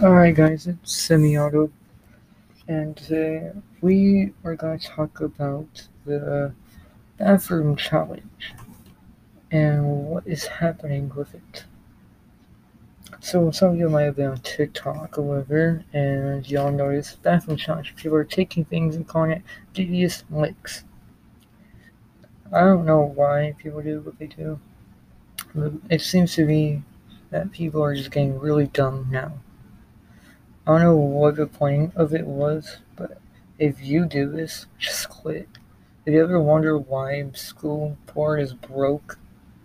Hi guys, it's Symi-Auto, and today we are going to talk about the bathroom challenge and what is happening with it. So some of you might have been on TikTok or whatever, and y'all noticed bathroom challenge. People are taking things and calling it devious licks. I don't know why people do what they do. But it seems to be that people are just getting really dumb now. I don't know what the point of it was, but if you do this, just quit. If you ever wonder why school board is broke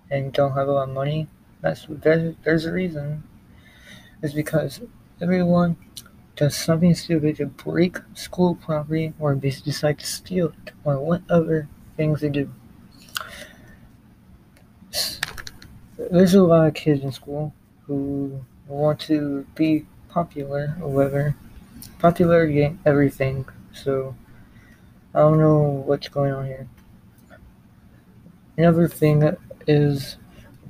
and don't have a lot of money, that's there's, there's a reason. It's because everyone does something stupid to break school property or decide to steal it or whatever things they do. There's a lot of kids in school who want to be popular whatever. Popularity ain't everything, so I don't know what's going on here. Another thing is,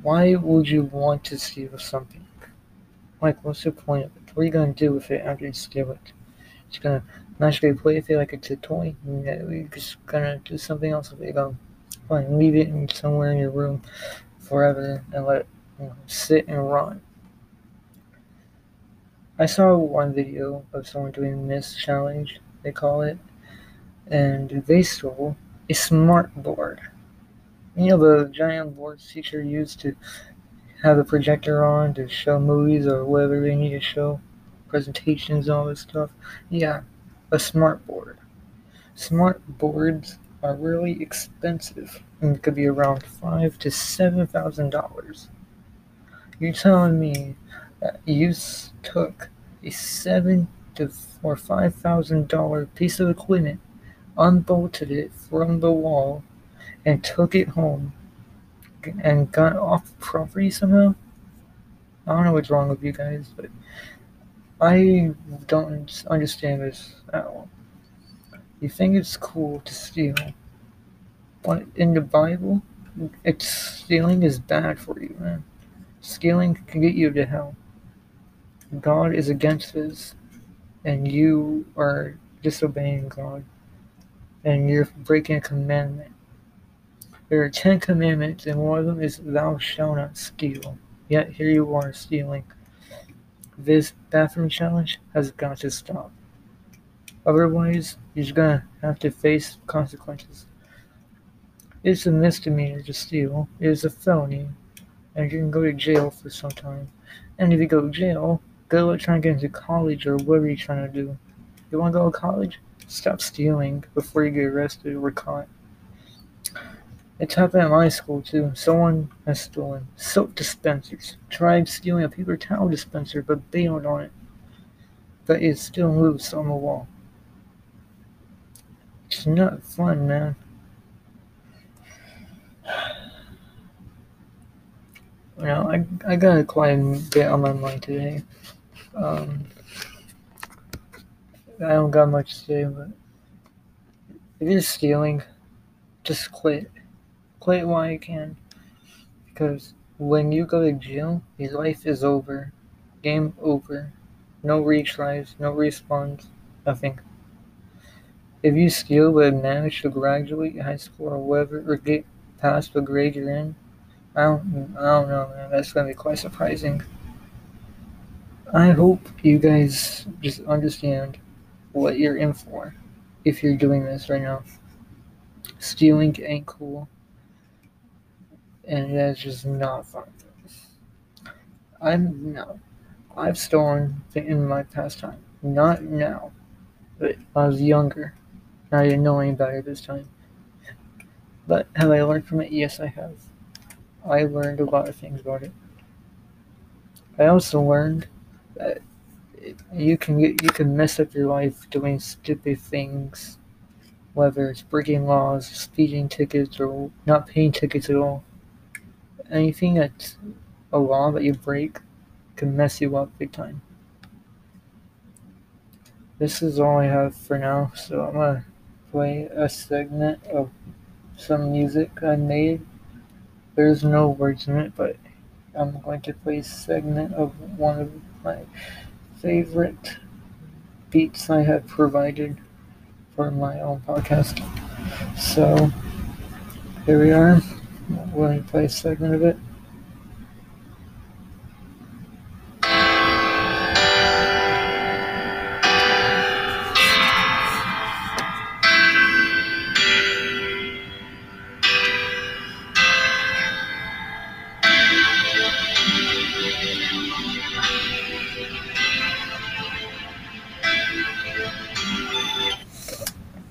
why would you want to steal something? Like, what's the point of it? What are you gonna do with it after you steal it? Just gonna magically play with it like it's a toy? You're just gonna do something else with it. Go, fine, leave it in somewhere in your room forever and let it you know, sit and rot. I saw one video of someone doing this challenge, they call it, and they stole a smart board. You know the giant boards teacher used to have a projector on to show movies or whatever they need to show, presentations all this stuff. Yeah, a smart board. Smart boards are really expensive and could be around five to seven thousand dollars. You're telling me you took a seven to or five thousand dollar piece of equipment, unbolted it from the wall, and took it home and got off the property somehow. I don't know what's wrong with you guys, but I don't understand this at all. You think it's cool to steal, but in the Bible, it's stealing is bad for you, man. Stealing can get you to hell. God is against this, and you are disobeying God, and you're breaking a commandment. There are ten commandments, and one of them is thou shalt not steal. Yet here you are stealing. This bathroom challenge has got to stop. Otherwise, you're gonna have to face consequences. It's a misdemeanor to steal. It is a felony and you can go to jail for some time. And if you go to jail, go trying to get into college or whatever you're trying to do. You want to go to college? Stop stealing before you get arrested or caught. It's happened at my school too. Someone has stolen soap dispensers. Tried stealing a paper towel dispenser, but bailed on it. But it's still loose on the wall. It's not fun, man. You know, I, I got quite a bit on my mind today. Um, I don't got much to say, but if you're stealing, just quit. Quit while you can. Because when you go to jail, your life is over. Game over. No retries, no respawns, nothing. If you steal but manage to graduate high school or whatever, or get past the grade you're in, I don't, I don't know, man. That's gonna be quite surprising. I hope you guys just understand what you're in for if you're doing this right now. Stealing ain't cool, and that's just not fun. I'm no, I've stolen in my pastime. Not now, but I was younger. I didn't know any better this time. But have I learned from it? Yes, I have. I learned a lot of things about it. I also learned that you can get you can mess up your life doing stupid things, whether it's breaking laws, speeding tickets, or not paying tickets at all. Anything that's a law that you break can mess you up big time. This is all I have for now, so I'm gonna play a segment of some music I made there's no words in it, but I'm going to play a segment of one of my favorite beats I have provided for my own podcast. So here we are. Willing to play a segment of it.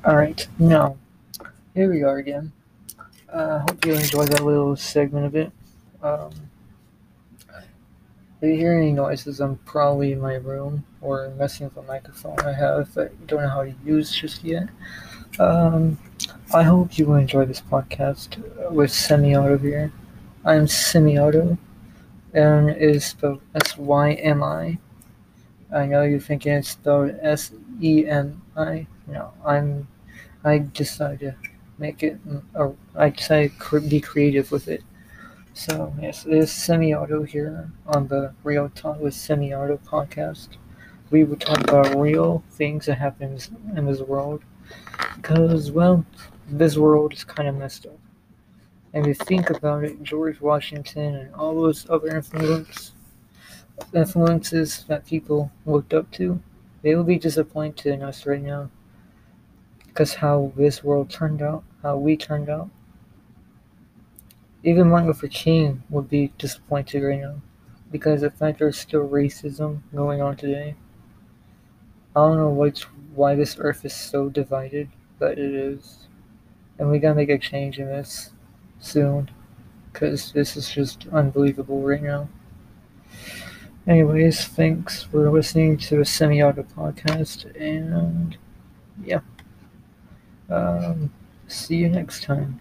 Alright, now, here we are again. I uh, hope you enjoyed that little segment of it. Um, if you hear any noises, I'm probably in my room or messing with a microphone I have that I don't know how to use just yet. Um, I hope you will enjoy this podcast with Symi Auto here. I'm Symi Auto, and it is spelled S Y M I. I know you're thinking it's spelled S E M I. No, I'm I decided to make it, or I decided to be creative with it. So, yes, it is symi-auto here on the Real Talk with Symi-auto podcast. We will talk about real things that happen in this world. Because, well, this world is kind of messed up. And if you think about it, George Washington and all those other influence, influences that people looked up to, they will be disappointed in us right now because how this world turned out, how we turned out. Even Martin Luther King would be disappointed right now because the fact there's still racism going on today. I don't know what's, why this earth is so divided, but it is. And we gotta make a change in this soon because this is just unbelievable right now. Anyways, thanks for listening to a symi auto podcast, and yeah. Um, see you next time.